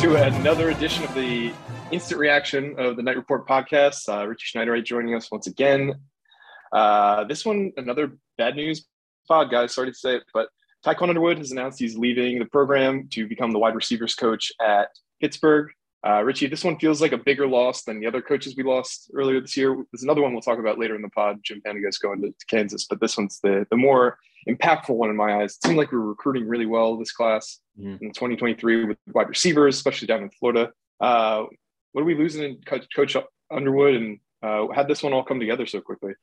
To another edition of the instant reaction of the Knight Report podcast. Uh, Richie Schneiderite joining us once again. Uh, this one, another bad news pod, guys. Sorry to say it, but Tiquan Underwood has announced he's leaving the program to become the wide receivers coach at Pittsburgh. Uh, Richie, this one feels like a bigger loss than the other coaches we lost earlier this year. There's another one we'll talk about later in the pod. Jim Panagos going to Kansas, but this one's the the more impactful one in my eyes. It seemed like we were recruiting really well this class mm. in 2023 with wide receivers, especially down in Florida. Uh, what are we losing in Coach, Coach Underwood, and uh, had this one all come together so quickly?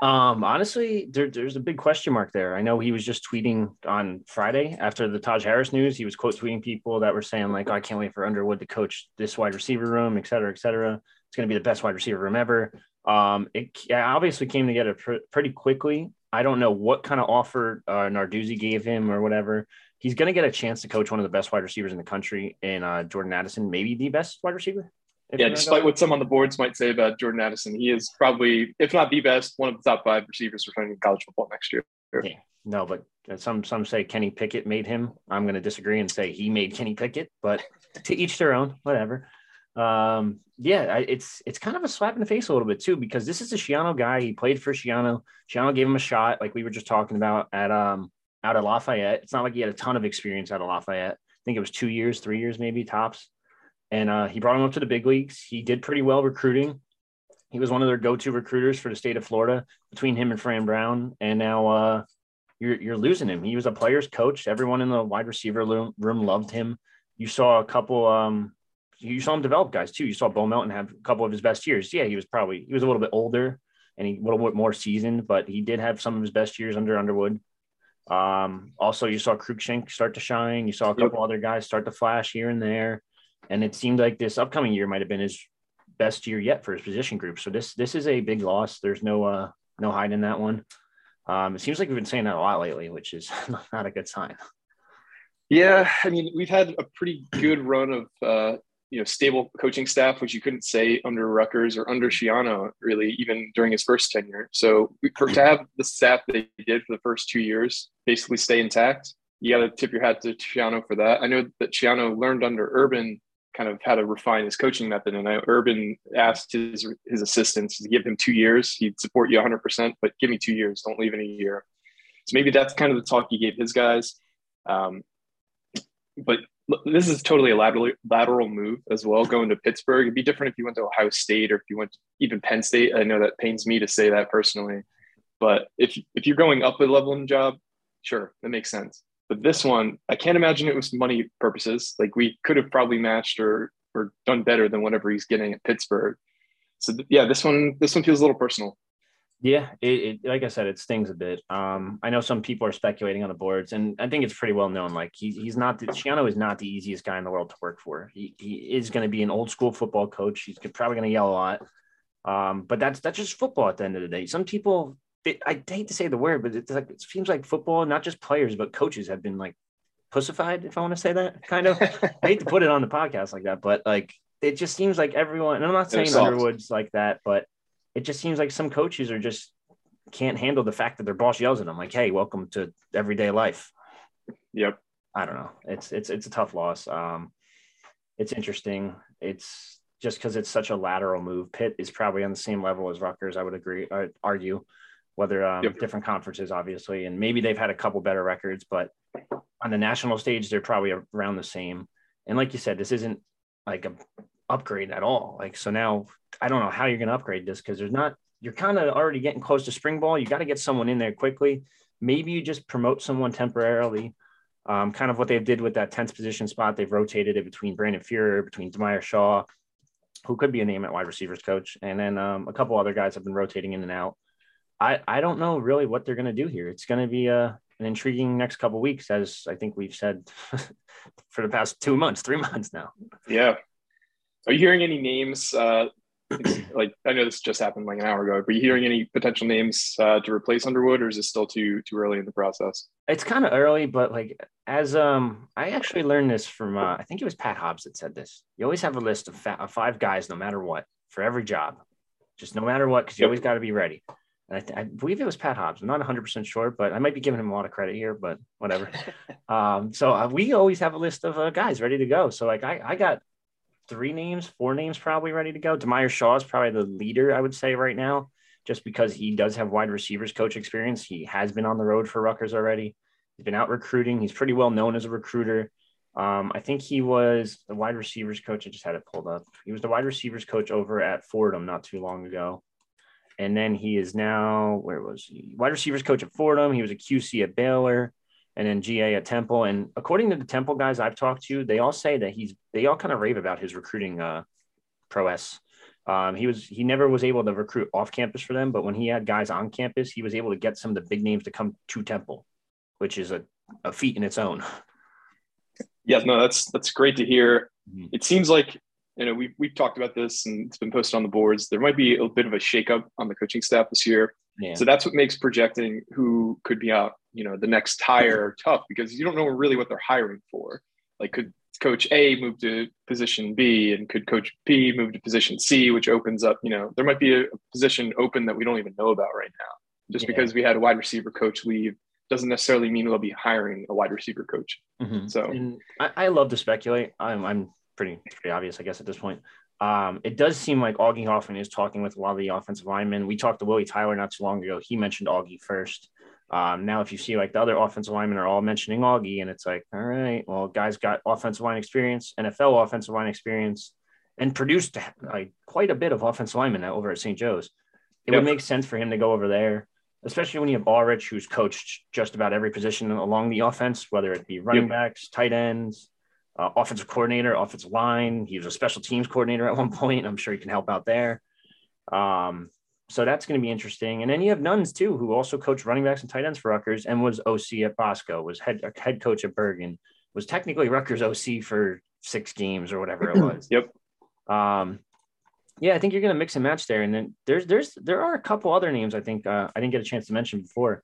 Um, honestly, there, there's a big question mark there. I know he was just tweeting on Friday after the Taj Harris news. He was quote tweeting people that were saying like, oh, "I can't wait for Underwood to coach this wide receiver room, et cetera, et cetera. It's going to be the best wide receiver room ever." Um, it obviously came together pr- pretty quickly. I don't know what kind of offer uh, Narduzzi gave him or whatever. He's going to get a chance to coach one of the best wide receivers in the country, and uh, Jordan Addison, maybe the best wide receiver. Yeah, despite what some on the boards might say about Jordan Addison, he is probably, if not the best, one of the top five receivers returning in college football next year. Yeah. No, but some some say Kenny Pickett made him. I'm going to disagree and say he made Kenny Pickett, but to each their own. Whatever. Um, yeah, it's it's kind of a slap in the face a little bit too because this is a Schiano guy. He played for Schiano. Schiano gave him a shot, like we were just talking about at um out of Lafayette. It's not like he had a ton of experience out of Lafayette. I think it was two years, three years maybe tops and uh, he brought him up to the big leagues. He did pretty well recruiting. He was one of their go-to recruiters for the state of Florida between him and Fran Brown. And now uh, you're you're losing him. He was a player's coach. Everyone in the wide receiver room, room loved him. You saw a couple. Um, you saw him develop guys too. You saw Bo Melton have a couple of his best years. Yeah, he was probably he was a little bit older and he a little bit more seasoned, but he did have some of his best years under Underwood. Um, also, you saw Cruickshank start to shine. You saw a couple yep. other guys start to flash here and there and it seemed like this upcoming year might have been his best year yet for his position group. So this this is a big loss. There's no uh no hiding that one. Um, it seems like we've been saying that a lot lately, which is not a good sign. Yeah, I mean, we've had a pretty good run of uh, you know stable coaching staff, which you couldn't say under Rutgers or under Schiano, really, even during his first tenure. So for, to have the staff they did for the first two years basically stay intact, you got to tip your hat to Schiano for that. I know that Schiano learned under Urban kind of how to refine his coaching method. And I, know Urban asked his his assistants to give him two years. He'd support you 100%, but give me two years. Don't leave in a year. So maybe that's kind of the talk he gave his guys. Um, but this is totally a lateral, lateral move as well. Going to Pittsburgh, it'd be different if you went to Ohio State or if you went to even Penn State. I know that pains me to say that personally, but if if you're going up a level in the job, sure, that makes sense. But this one, I can't imagine it was money purposes. Like we could have probably matched or or done better than whatever he's getting at Pittsburgh. So th- yeah, this one this one feels a little personal. Yeah, it, it, like I said, it stings a bit. Um, I know some people are speculating on the boards, and I think it's pretty well known. Like he, he's not the Schiano is not the easiest guy in the world to work for. He, he is going to be an old school football coach. He's probably going to yell a lot, um, but that's that's just football at the end of the day. Some people it, I hate to say the word, but it's like it seems like football, not just players but coaches, have been like pussified, if I want to say that. Kind of. I hate to put it on the podcast like that, but like it just seems like everyone. And I'm not saying Underwood's like that, but it just seems like some coaches are just can't handle the fact that their boss yells at them, like, "Hey, welcome to everyday life." Yep. I don't know. It's it's it's a tough loss. Um, it's interesting. It's just because it's such a lateral move. Pitt is probably on the same level as Rutgers. I would agree. I argue whether um, yep. different conferences, obviously, and maybe they've had a couple better records, but on the national stage, they're probably around the same. And like you said, this isn't like a upgrade at all. Like so now, I don't know how you're going to upgrade this because there's not. You're kind of already getting close to spring ball. You got to get someone in there quickly. Maybe you just promote someone temporarily. Um, kind of what they did with that 10th position spot. They've rotated it between Brandon Fuhrer, between Demire Shaw, who could be a name at wide receivers coach, and then um, a couple other guys have been rotating in and out. I I don't know really what they're going to do here. It's going to be a uh, an intriguing next couple weeks, as I think we've said for the past two months, three months now. Yeah. Are you hearing any names? Uh, like I know this just happened like an hour ago. But are you hearing any potential names uh, to replace Underwood, or is it still too too early in the process? It's kind of early, but like as um, I actually learned this from uh, I think it was Pat Hobbs that said this. You always have a list of, fa- of five guys, no matter what, for every job, just no matter what, because you yep. always got to be ready. And I, th- I, believe it was Pat Hobbs. I'm not 100% sure, but I might be giving him a lot of credit here, but whatever. um, so uh, we always have a list of uh, guys ready to go. So, like, I, I got three names, four names probably ready to go. Demire Shaw is probably the leader, I would say, right now, just because he does have wide receivers coach experience. He has been on the road for Rutgers already. He's been out recruiting. He's pretty well known as a recruiter. Um, I think he was the wide receivers coach. I just had it pulled up. He was the wide receivers coach over at Fordham not too long ago and then he is now where was he? Wide receivers coach at Fordham. He was a QC at Baylor, and then GA at Temple. And according to the Temple guys I've talked to, they all say that he's they all kind of rave about his recruiting uh, prowess. Um, he was he never was able to recruit off campus for them, but when he had guys on campus, he was able to get some of the big names to come to Temple, which is a, a feat in its own. Yeah, no, that's that's great to hear. Mm-hmm. It seems like you know, we've, we've talked about this and it's been posted on the boards. There might be a bit of a shakeup on the coaching staff this year. Yeah. So that's what makes projecting who could be out, you know, the next hire tough because you don't know really what they're hiring for. Like, could coach A move to position B and could coach B move to position C, which opens up, you know, there might be a, position open that we don't even know about right now. Just yeah. because we had a wide receiver coach leave doesn't necessarily mean we'll be hiring a wide receiver coach. Mm-hmm. So I, I, love to speculate. I'm, I'm pretty pretty obvious, I guess, at this point. Um, it does seem like Augie Hoffman is talking with a lot of the offensive linemen. We talked to Willie Tyler not too long ago. He mentioned Augie first. Um, now, if you see like the other offensive linemen are all mentioning Augie, and it's like, all right, well, guys got offensive line experience, NFL offensive line experience, and produced like, quite a bit of offensive linemen over at St. Joe's. It yep. would make sense for him to go over there, especially when you have Aurich, who's coached just about every position along the offense, whether it be running yep. backs, tight ends, uh, offensive coordinator, offensive line. He was a special teams coordinator at one point. I'm sure he can help out there. Um, so that's going to be interesting. And then you have Nuns too, who also coached running backs and tight ends for Rutgers and was OC at Bosco, was head head coach at Bergen, was technically Rutgers OC for six games or whatever it was. yep. Um, yeah, I think you're going to mix and match there. And then there's there's there are a couple other names I think uh, I didn't get a chance to mention before,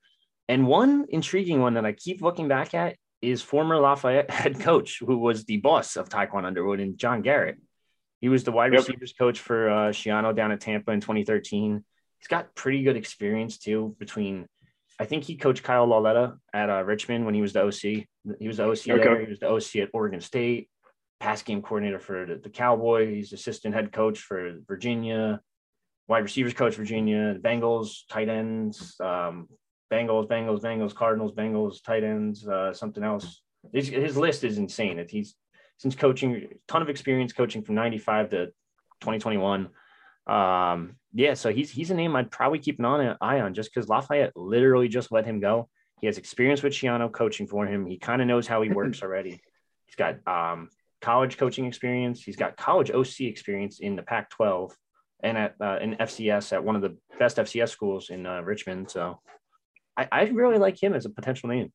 and one intriguing one that I keep looking back at is former Lafayette head coach, who was the boss of Tiquan Underwood and John Garrett. He was the wide yep. receivers coach for uh, Schiano down at Tampa in 2013. He's got pretty good experience too. Between, I think he coached Kyle Lauletta at uh, Richmond when he was the OC. He was the OC okay. there. He was the OC at Oregon State. Pass game coordinator for the, the Cowboys. He's assistant head coach for Virginia. Wide receivers coach Virginia. Bengals tight ends. Um, Bengals, Bengals, Bengals, Cardinals, Bengals, tight ends, uh, something else. His, his list is insane. It, he's since coaching, ton of experience coaching from 95 to 2021. Um, yeah, so he's he's a name I'd probably keep an eye on just because Lafayette literally just let him go. He has experience with Schiano coaching for him. He kind of knows how he works already. He's got um, college coaching experience. He's got college OC experience in the Pac-12 and at uh, in FCS at one of the best FCS schools in uh, Richmond. So I, I really like him as a potential name.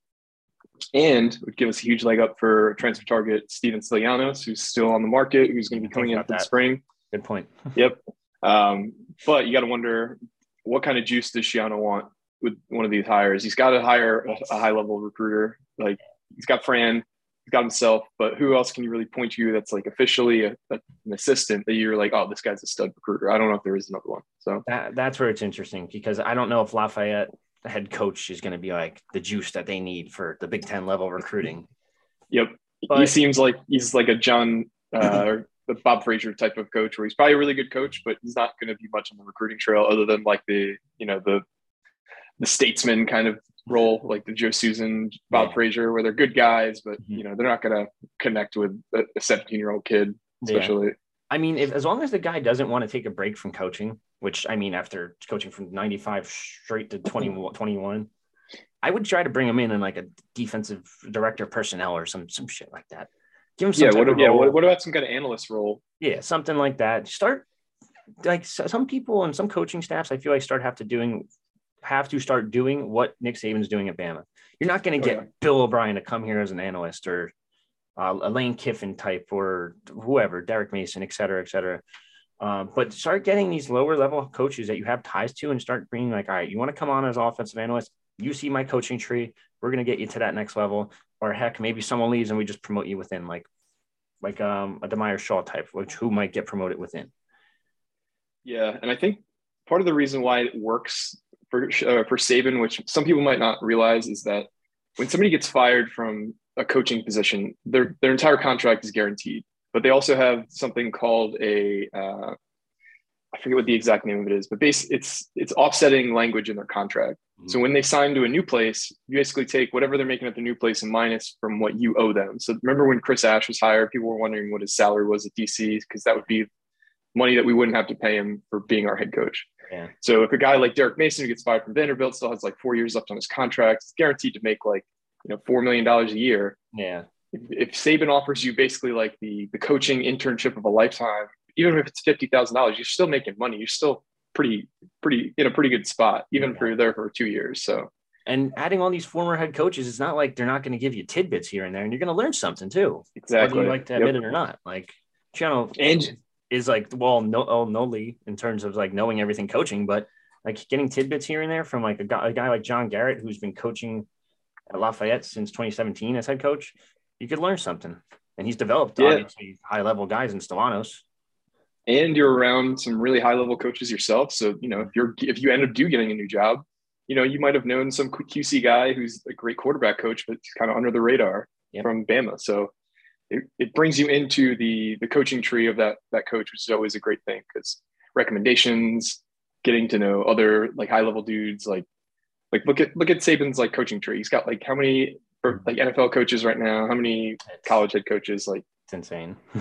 And would give us a huge leg up for transfer target Steven Stilianos, who's still on the market, who's going to be coming in for the spring. Good point. yep. Um, but you got to wonder what kind of juice does Schiano want with one of these hires? He's got to hire a, a high level recruiter. Like he's got Fran, he's got himself, but who else can you really point to that's like officially a, a, an assistant that you're like, oh, this guy's a stud recruiter? I don't know if there is another one. So that, that's where it's interesting because I don't know if Lafayette head coach is going to be like the juice that they need for the Big Ten level recruiting. Yep, but, he seems like he's like a John uh, the Bob Frazier type of coach, where he's probably a really good coach, but he's not going to be much on the recruiting trail other than like the you know the the statesman kind of role, like the Joe Susan, Bob Yeah. Frazier, where they're good guys, but Mhm. you know they're not going to connect with a 17 year old kid, Yeah. especially. I mean, if as long as the guy doesn't want to take a break from coaching, which I mean, after coaching from 95 straight to 20, 21, I would try to bring him in in like a defensive director of personnel or some some shit like that. Give him some Yeah. What, yeah. What, what about some kind of analyst role? yeah, something like that. Start like some people and some coaching staffs, I feel like start have to doing have to start doing what Nick Saban's doing at Bama. You're not going to Oh, get yeah. Bill O'Brien to come here as an analyst or uh, a Lane Kiffin type or whoever, Derek Mason, et cetera, et cetera. Um, but start getting these lower level coaches that you have ties to and start bringing like, all right, you want to come on as offensive analyst? You see my coaching tree. We're going to get you to that next level. Or heck, maybe someone leaves and we just promote you within like, like um, a Demire Shaw type, which who might get promoted within. Yeah, and I think part of the reason why it works for uh, for Saban, which some people might not realize, is that when somebody gets fired from a coaching position, their their entire contract is guaranteed. But they also have something called a uh, I forget what the exact name of it is, but base it's it's offsetting language in their contract. So when they sign to a new place, you basically take whatever they're making at the new place and minus from what you owe them. So remember when Chris Ash was hired, people were wondering what his salary was at DC because that would be money that we wouldn't have to pay him for being our head coach. Yeah. So if a guy like Derek Mason who gets fired from Vanderbilt still has like four years left on his contract, it's guaranteed to make like you know four million dollars a year. Yeah. If, if Saban offers you basically like the the coaching internship of a lifetime, even if it's fifty thousand dollars, you're still making money. You're still pretty pretty in a pretty good spot, even if you're there for two years. So And adding all these former head coaches, it's not like they're not going to give you tidbits here and there, and you're going to learn something too, exactly, whether you like to Yep. admit it or not. Like Channel And is like well, no, oh, noli in terms of like knowing everything coaching, but like getting tidbits here and there from like a guy, a guy like John Garrett who's been coaching at Lafayette since 2017 as head coach, you could learn something. And he's developed Yeah. obviously high level guys in Stellanos. and you're around some really high level coaches yourself. So you know if you're if you end up do getting a new job, you know you might have known some QC guy who's a great quarterback coach, but kind of under the radar Yep. from Bama. So it, it brings you into the the coaching tree of that that coach, which is always a great thing because recommendations, getting to know other like high level dudes, like like look at look at Saban's like coaching tree. He's got like how many for, like NFL coaches right now? How many It's, college head coaches? Like it's insane.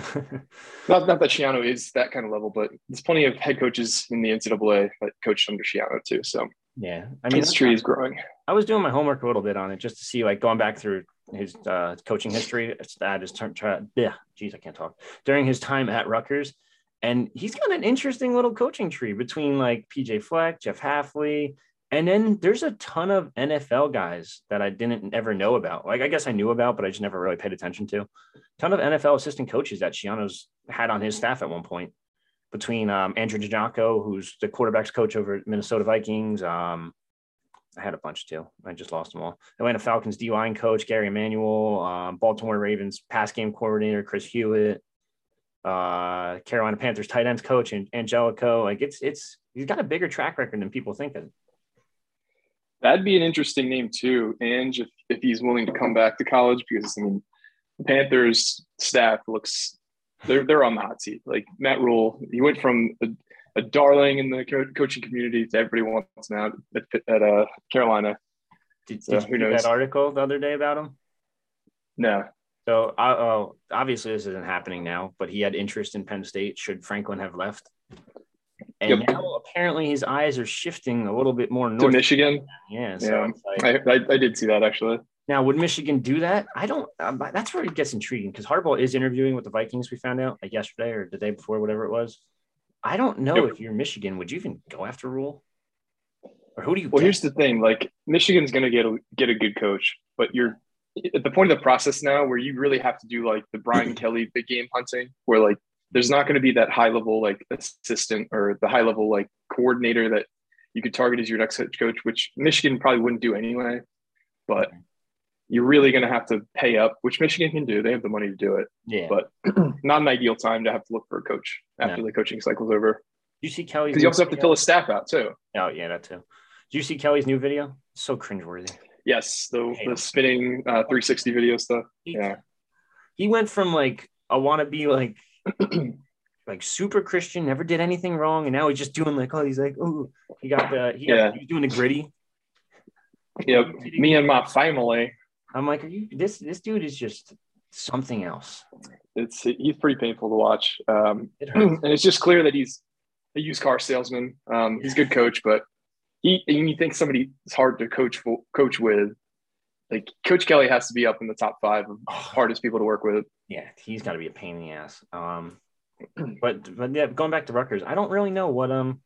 not not that Schiano is that kind of level, but there's plenty of head coaches in the NCAA that coached under Schiano too. So yeah. I mean, his tree is growing. I was doing my homework a little bit on it just to see, like, going back through his uh, coaching history. That is, that his turn. Yeah, geez, I can't talk. During his time at Rutgers, and he's got an interesting little coaching tree between like PJ Fleck, Jeff Hafley, and then there's a ton of NFL guys that I didn't ever know about. Like, I guess I knew about, but I just never really paid attention to. ton of NFL assistant coaches that Schiano's had on his staff at one point. Between um, Andrew DiGiaco, who's the quarterbacks coach over Minnesota Vikings, um, I had a bunch too. I just lost them all. Atlanta Falcons D line coach Gary Emanuel, um, Baltimore Ravens pass game coordinator Chris Hewitt, uh, Carolina Panthers tight ends coach Angelico. Like it's it's he's got a bigger track record than people think. That'd be an interesting name too, and if, if he's willing to come back to college, because I mean, the Panthers staff looks they're they're on the hot seat. Like Matt Rhule, he went from a, a darling in the co- coaching community to everybody wants now at, at uh, Carolina. Did, So, did you read that article the other day about him? No, So uh, oh, obviously this isn't happening now, but he had interest in Penn State. Should Franklin have left? And Yep. now apparently his eyes are shifting a little bit more north to. Michigan. Yeah, so Yeah. like, I, I I did see that actually. Now, would Michigan do that? I don't. Um, that's where it gets intriguing because Harbaugh is interviewing with the Vikings. We found out like yesterday or the day before, whatever it was. I don't know Yep. if you're Michigan, would you even go after Rhule, or who do you? Well, get? here's the thing: like Michigan's going to get a get a good coach, but you're at the point of the process now where you really have to do like the Brian Kelly big game hunting, where like there's not going to be that high level like assistant or the high level like coordinator that you could target as your next head coach, which Michigan probably wouldn't do anyway. But you're really going to have to pay up, which Michigan can do. They have the money to do it, yeah. but not an ideal time to have to look for a coach after No. the coaching cycle's over. Do you see Kelly's? Because you also have to video? fill a staff out too. Oh yeah, that too. Do you see Kelly's new video? So cringeworthy. Yes, the, the spinning uh, 360 video stuff. He, Yeah. He went from like I want to be like like super Christian, never did anything wrong, and now he's just doing like oh he's like oh he got the he Yeah. he was doing the gritty. Yep, me and my family. I'm like, are you this this dude is just something else. It's he's pretty painful to watch, um, It and it's just clear that he's a used car salesman. Um, he's a good coach, but he and you think somebody is hard to coach coach with. Like Coach Kelly has to be up in the top five of hardest people to work with. yeah, he's got to be a pain in the ass. Um, but but yeah, going back to Rutgers, I don't really know what um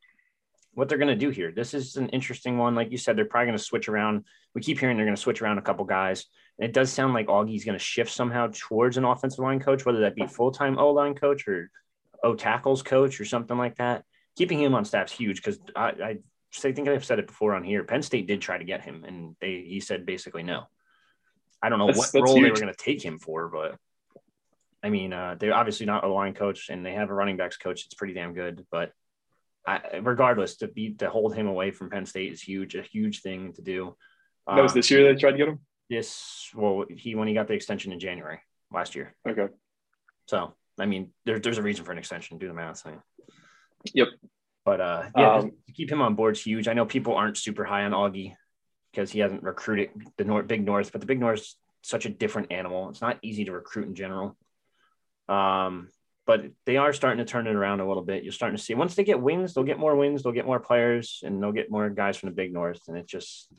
what they're gonna do here. This is an interesting one. Like you said, they're probably gonna switch around. We keep hearing they're gonna switch around a couple guys. And it does sound like Augie's gonna shift somehow towards an offensive line coach, whether that be full time O line coach or O tackles coach or something like that. Keeping him on staff's huge because I, I I think I've said it before on here. Penn State did try to get him, and they he said basically no. I don't know That's- what that's role they were going to take him for, but I mean, uh, they're obviously not a line coach, and they have a running backs coach that's pretty damn good. But I, regardless, to be to hold him away from Penn State is huge, a huge thing to do. that was this year they tried to get him. this well, he when he got the extension in January last year. Okay. So I mean, there, there's a reason for an extension. Do the math. I Yep. But uh, yeah, Um, to keep him on board is huge. I know people aren't super high on Augie because he hasn't recruited the North, Big North, but the Big North is such a different animal. It's not easy to recruit in general. Um, but they are starting to turn it around a little bit. You're starting to see once they get wins, they'll get more wins, they'll get more players, and they'll get more guys from the Big North. And it just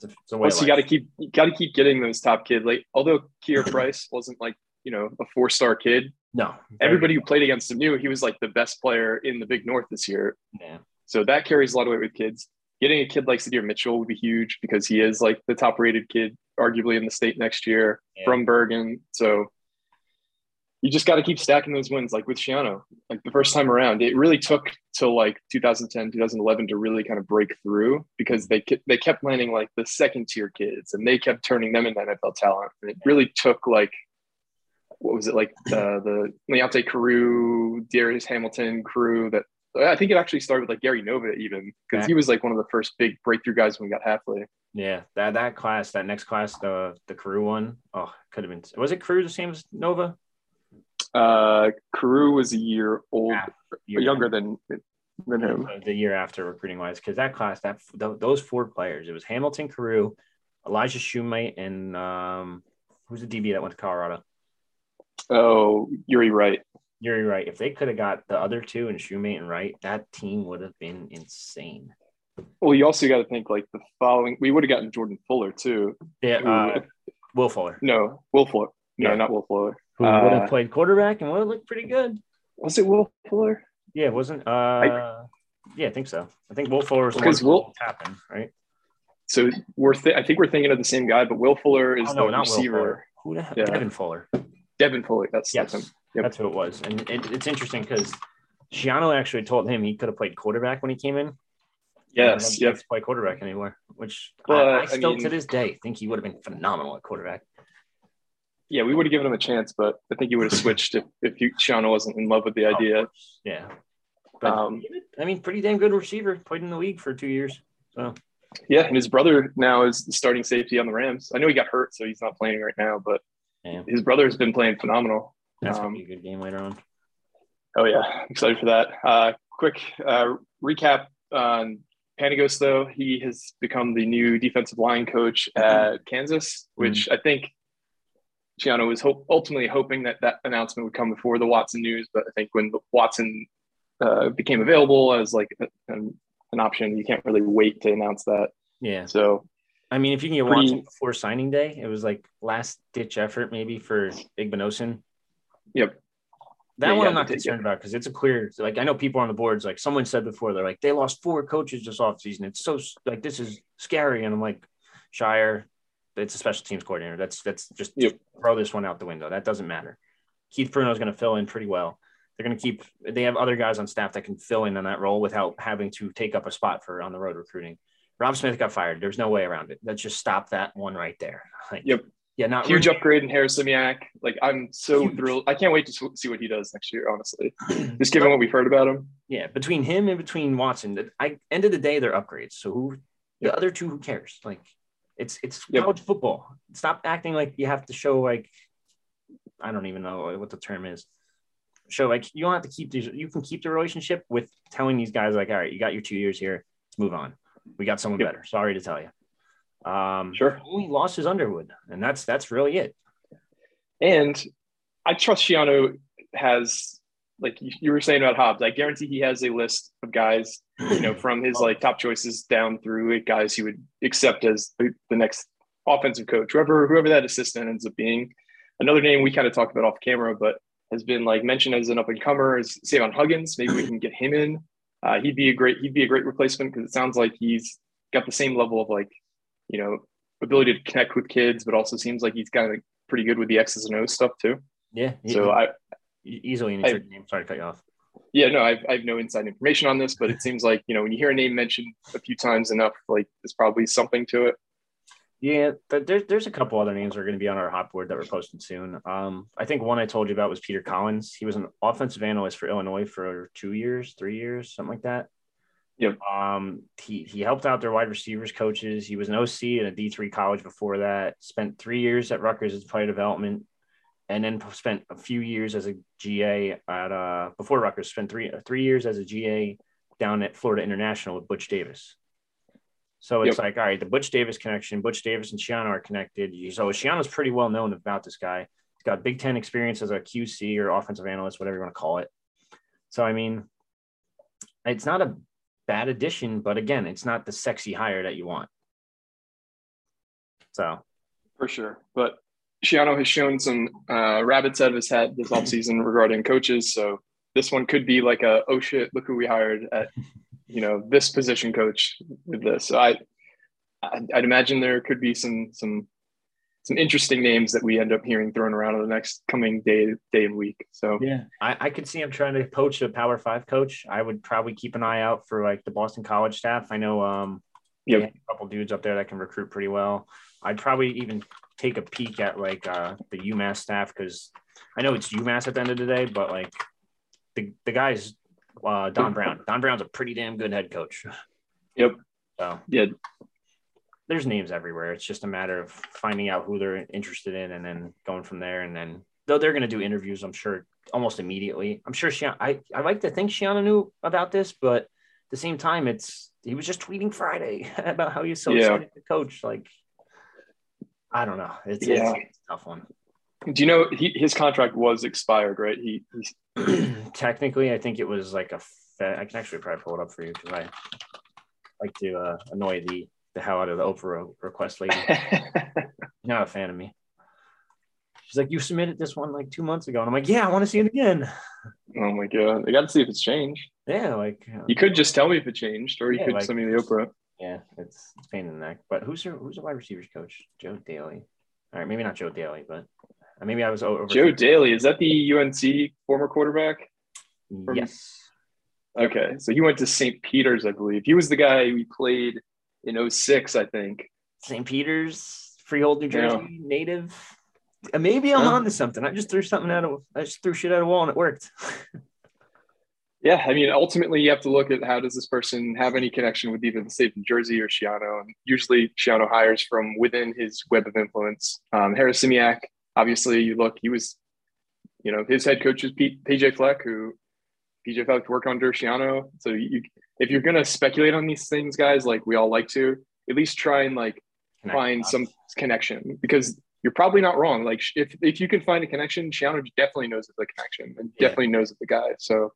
it's a, it's a way. Plus, you got to keep you got to keep getting those top kids. Like, although Kier Price wasn't like you know a four star kid, no everybody who played against him knew he was like the best player in the Big North this year. Yeah. So that carries a lot of weight with kids. Getting a kid like Sadir Mitchell would be huge because he is like the top rated kid, arguably in the state next year Yeah. from Bergen. So you just got to keep stacking those wins. Like with Schiano, like the first time around, it really took till like 2010, 2011 to really kind of break through because they they kept landing like the second tier kids and they kept turning them into NFL talent. And it really took like what was it like uh, the Leonte Carroo, Darius Hamilton crew that I think it actually started with like Gary Nova even because he was like one of the first big breakthrough guys when we got halfway. Yeah, that that class, that next class, the the Crew one, oh, could have been. Was it Crew the same as Nova? Uh, Carroo was a year old, Year- younger than than him. the year after recruiting wise, because that class, that th- those four players, it was Hamilton, Carroo, Elijah Shumate, and um, who's the DB that went to Colorado? Oh, Yuri Wright. You're right. If they could have got the other two and Shumate and Wright, that team would have been insane. Well, you also got to think like the following. We would have gotten Jordan Fuller too. Yeah, uh, Will Fuller, No, Will Fuller. No, Yeah. not Will Fuller. who would Uh, have played quarterback and would have looked pretty good. Was it Will Fuller? Yeah, it wasn't. Uh, yeah, I think so. I think Will Fuller was Because Will- happen, right? So we're th- I think we're thinking of the same guy, but Will Fuller is Oh, no, the not Will receiver. Fuller. Who the hell? Yeah. Devin Fuller. Devin Fuller. That's that's him. Yep. that's who it was. And it, it's interesting because Schiano actually told him he could have played quarterback when he came in. Yes. Doesn't play quarterback anymore, which I, But, I I still to mean- this day think he would have been phenomenal at quarterback. Yeah, we would have given him a chance, but I think he would have switched if if you, Shauna wasn't in love with the Oh, idea. course. Yeah. But Um, I mean, pretty damn good receiver. Played in the league for two years. So Yeah, and his brother now is starting safety on the Rams. I know he got hurt, so he's not playing right now, but Yeah. his brother has been playing phenomenal. that's Um, gonna be a good game later on. Oh yeah, excited for that. Uh, quick uh, recap on Panagos though. He has become the new defensive line coach at Kansas, which I think Schiano was hope, ultimately hoping that that announcement would come before the Watson news. But I think when Watson uh, became available as like a, an, an option, you can't really wait to announce that. Yeah. So I mean, if you can get Pretty- Watson before signing day, it was like last ditch effort maybe for Igbinosun. Yep. That Yeah, one I'm not concerned about because it's a clear. Like I know people on the boards, like someone said before, they're like they lost four coaches this offseason. It's so like this is scary, and I'm like, Shire, it's a special teams coordinator. That's that's just Yep. throw this one out the window. That doesn't matter. Keith Bruno is going to fill in pretty well. They're going to keep. They have other guys on staff that can fill in on that role without having to take up a spot for on the road recruiting. Rob Smith got fired. There's no way around it. Let's just stop that one right there. Like, Yep. Yeah, not huge really- upgrade in Harasymiak. Like I'm so Huge. thrilled. I can't wait to see what he does next year. Honestly, just given what we've heard about him. Yeah, between him and between Watson, that I end of the day they're upgrades. So who the other two? Who cares? Like, it's it's Yep. college football. Stop acting like you have to show like I don't even know what the term is. Show like you don't have to keep these. You can keep the relationship with telling these guys like, all right, you got your two years here. Let's move on. We got someone Yep. better. Sorry to tell you. Um, Sure. Only lost is Underwood, and that's that's really it. And I trust Schiano has, like you were saying about Hobbs, I guarantee he has a list of guys, you know, from his like top choices down through eight guys he would accept as the, the next offensive coach, whoever whoever that assistant ends up being. Another name we kind of talked about off camera, but has been like mentioned as an up and comer is Savon Huggins. Maybe we can get him in. Uh, he'd be a great he'd be a great replacement because it sounds like he's got the same level of like, you know, ability to connect with kids, but also seems like he's kind of pretty good with the X's and O's stuff too. Yeah. So I easily an I- name. Sorry to cut you off. yeah, no, I've, I have no inside information on this, but it seems like, you know, when you hear a name mentioned a few times enough, like there's probably something to it. Yeah, there's there's a couple other names that are going to be on our hot board that we're posting soon. Um, I think one I told you about was Peter Collins. He was an offensive analyst for Illinois for two years, three years, something like that. Yep. Um, he he helped out their wide receivers coaches. He was an OC at a D three college before that. Spent three years at Rutgers as player development, and then spent a few years as a GA at uh before Rutgers. Spent three three years as a GA down at Florida International with Butch Davis. So it's Yep. like, all right, the Butch Davis connection, Butch Davis and Schiano are connected. So Schiano's pretty well known about this guy. He's got Big Ten experience as a QC or offensive analyst, whatever you want to call it. So I mean, it's not a bad addition, but again, it's not the sexy hire that you want. So For sure. But Schiano has shown some uh, rabbits out of his hat this offseason regarding coaches. So this one could be like a, oh shit, look who we hired at, you know, this position coach with this. So I, I I'd imagine there could be some, some, some interesting names that we end up hearing thrown around in the next coming day, day and week. So yeah, I, I could see him trying to poach a Power Five coach. I would probably keep an eye out for like the Boston College staff. I know um, yeah a couple dudes up there that can recruit pretty well. I'd probably even take a peek at like uh, the UMass staff because I know it's UMass at the end of the day, but like the the guys, uh, Don Brown. Don Brown's a pretty damn good head coach. Yep. So yeah, there's names everywhere. It's just a matter of finding out who they're interested in and then going from there. And then though they're going to do interviews, I'm sure almost immediately. I'm sure Schiano, I, I like to think Schiano knew about this, but at the same time, it's he was just tweeting Friday about how he's so Yeah. excited to coach. Like, I don't know. It's, Yeah. it's, it's a tough one. Do you know he, his contract was expired, right? He, he's, Technically, I think it was like a. I can actually probably pull it up for you because I like to uh, annoy the the hell out of the OPRA request lady. not a fan of me. She's like, you submitted this one like two months ago, and I'm like, yeah, I want to see it again. oh my god, I got to see if it's changed. Yeah, like uh, You could just tell me if it changed, or you Yeah, could like- send me the OPRA. yeah, it's it's pain in the neck. But who's your who's the wide receivers coach? Joe Daly. All right, maybe not Joe Daly, but maybe I was over. Joe Daly is that the UNC former quarterback? Yes. Okay, so he went to St. Peter's, I believe. He was the guy we played in 06, I think. St. Peter's, Freehold, New Yeah. Jersey, native. Uh, Maybe I'm Yeah. onto something. I just threw something out of I just threw shit at a wall and it worked. Yeah, I mean, ultimately, you have to look at how does this person have any connection with either the state of New Jersey or Schiano. And usually, Schiano hires from within his web of influence. Um, Harasymiak, obviously, you look, he was, you know, his head coach is P- PJ Fleck, who PJ Fleck worked under Schiano. So you, if you're gonna speculate on these things, guys, like we all like to, at least try and like Connect find dots. some connection because you're probably not wrong. Like if if you can find a connection, Schiano definitely knows of the connection and Yeah. definitely knows of the guy. So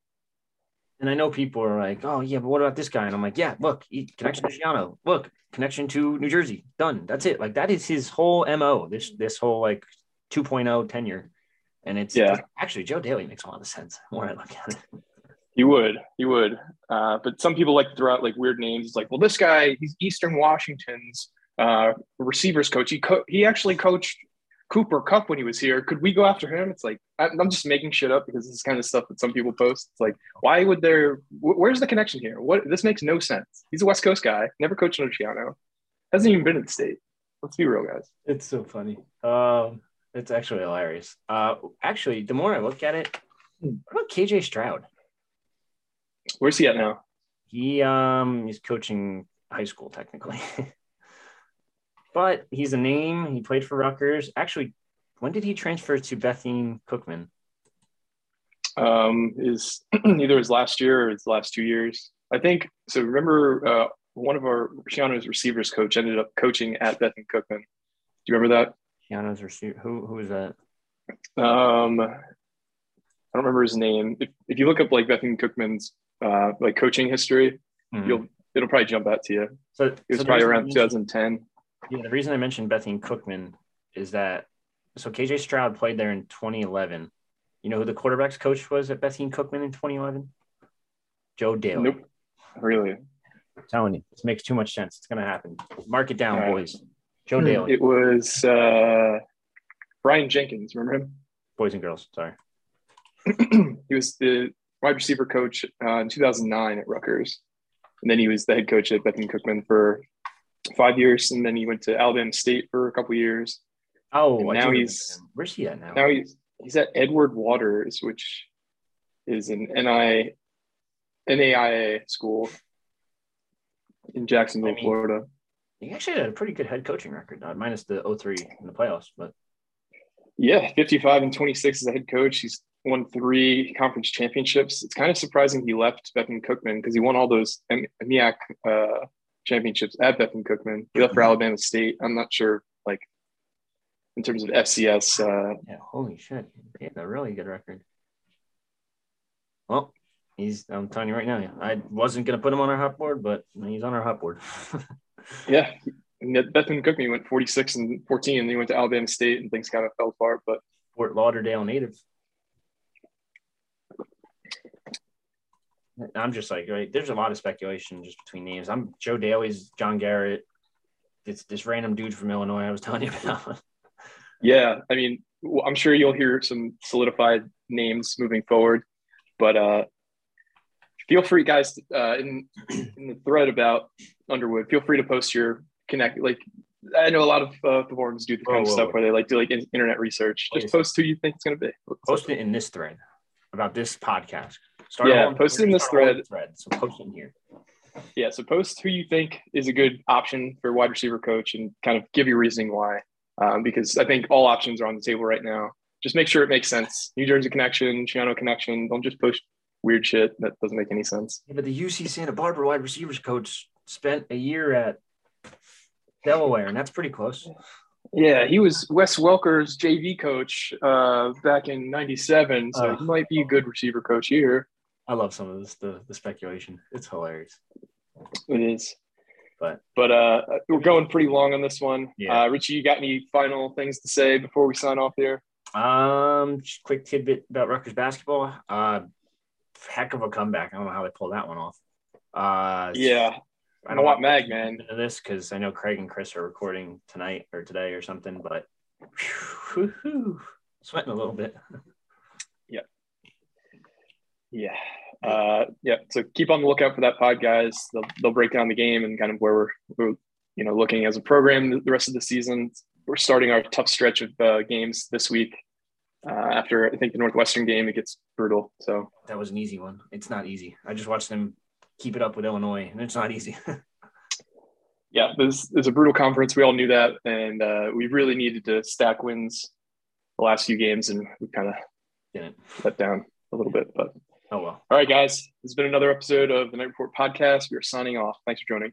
And I know people are like, oh, yeah, but what about this guy? And I'm like, yeah, look, he, connection to Schiano. Look, connection to New Jersey. Done. That's it. Like, that is his whole MO, this this whole like 2.0 tenure. And it's Yeah. actually Joe Daly makes a lot of sense when I look at it. He would, he would. Uh, but some people like to throw out like weird names. It's like, well, this guy, he's Eastern Washington's uh, receivers coach. He co- he actually coached Cooper Kupp when he was here. Could we go after him? It's like I- I'm just making shit up because this is kind of stuff that some people post. It's like, why would there? wh- Where's the connection here? What this makes no sense. He's a West Coast guy. Never coached in Schiano. Hasn't even been in the state. Let's be real, guys. It's so funny. Um, it's actually hilarious. Uh, actually, the more I look at it, what about KJ Stroud? Where's he at now? He um he's coaching high school technically. but he's a name. He played for Rutgers. Actually, when did he transfer to Bethune Cookman? um, is either his last year or his last two years. I think so. Remember, uh, one of our Schiano's receivers coach ended up coaching at Bethune Cookman. Do you remember that? Who who is that? Um, I don't remember his name. If, if you look up like Bethune Cookman's uh, like coaching history, Mhm. you'll it'll probably jump out to you. So It was so probably around 2010. Yeah, the reason I mentioned Bethune Cookman is that so KJ Stroud played there in 2011. You know who the quarterbacks coach was at Bethune Cookman in 2011? Joe Daly. Nope, really. I'm telling you, this makes too much sense. It's gonna happen. Mark it down, right. boys. Joe Daly, It was uh, Brian Jenkins. Remember him? boys and girls. Sorry. he was the wide receiver coach uh, in 2009 at Rutgers, and then he was the head coach at Bethune Cookman for five years, and then he went to Alabama State for a couple years. Oh, And now he's- where's he at now? Now he's he's at Edward Waters, which is an NI NAIA school in Jacksonville, I mean- Florida. He actually had a pretty good head coaching record, uh, minus the 03 in the playoffs. But Yeah, 55 and 26 as a head coach. He's won three conference championships. It's kind of surprising he left Bethune Cookman because he won all those MEAC uh, championships at Bethune Cookman. He left for Alabama State. I'm not sure, like, in terms of FCS. Uh, yeah, holy shit, he had a really good record. Well, he's. I'm telling you right now, I wasn't gonna put him on our hot board, but he's on our hot board. yeah, Bethune Cookman, went 46 and 14, and then he went to Alabama State, and things kind of fell apart. But Fort Lauderdale native. I'm just like, right, there's a lot of speculation just between names. I'm Joe Daly's John Garrett. It's this random dude from Illinois I was telling you about. Yeah, I mean, I'm sure you'll hear some solidified names moving forward, but uh, feel free, guys, uh, in in the thread about Underwood, feel free to post your connect. Like, I know a lot of uh, the forums do the kind Whoa, of whoa, stuff whoa. where they like do like in- internet research. Just post who you think it's going to be. post it in this thread about this podcast. Start Yeah, whole- post it in this start a whole thread. thread. So post it in here. Yeah, so post who you think is a good option for wide receiver coach and kind of give your reasoning why. Um, because I think all options are on the table right now. Just make sure it makes sense. New Jersey connection, Schiano connection. Don't just post weird shit that doesn't make any sense. Yeah, but the UC Santa Barbara wide receivers coach spent a year at Delaware, and that's pretty close. Yeah, he was Wes Welker's JV coach uh, back in '97, so Uh. he might be a good receiver coach here. I love some of this the, the speculation. It's hilarious. It is, But but uh, we're going pretty long on this one. Yeah. Uh, Richie, you got any final things to say before we sign off here? Um, just quick tidbit about Rutgers basketball. Uh, heck of a comeback. I don't know how they pulled that one off. Uh, Yeah, I don't want Mag, man. into this because I know Craig and Chris are recording tonight or today or something, but whew, sweating a little bit. Yeah. Yeah. Uh, yeah. So keep on the lookout for that pod, guys. They'll, they'll break down the game and kind of where we're, we're, you know, looking as a program the rest of the season. We're starting our tough stretch of uh, games this week. Uh, after I think the Northwestern game, it gets brutal. So That was an easy one. It's not easy. I just watched them keep it up with Illinois, and it's not easy. yeah, this is a brutal conference. We all knew that, and uh, we really needed to stack wins the last few games, and we kind of Didn't. let down a little bit. But Oh well. all right, guys, this has been another episode of the Knight Report podcast. We are signing off. Thanks for joining.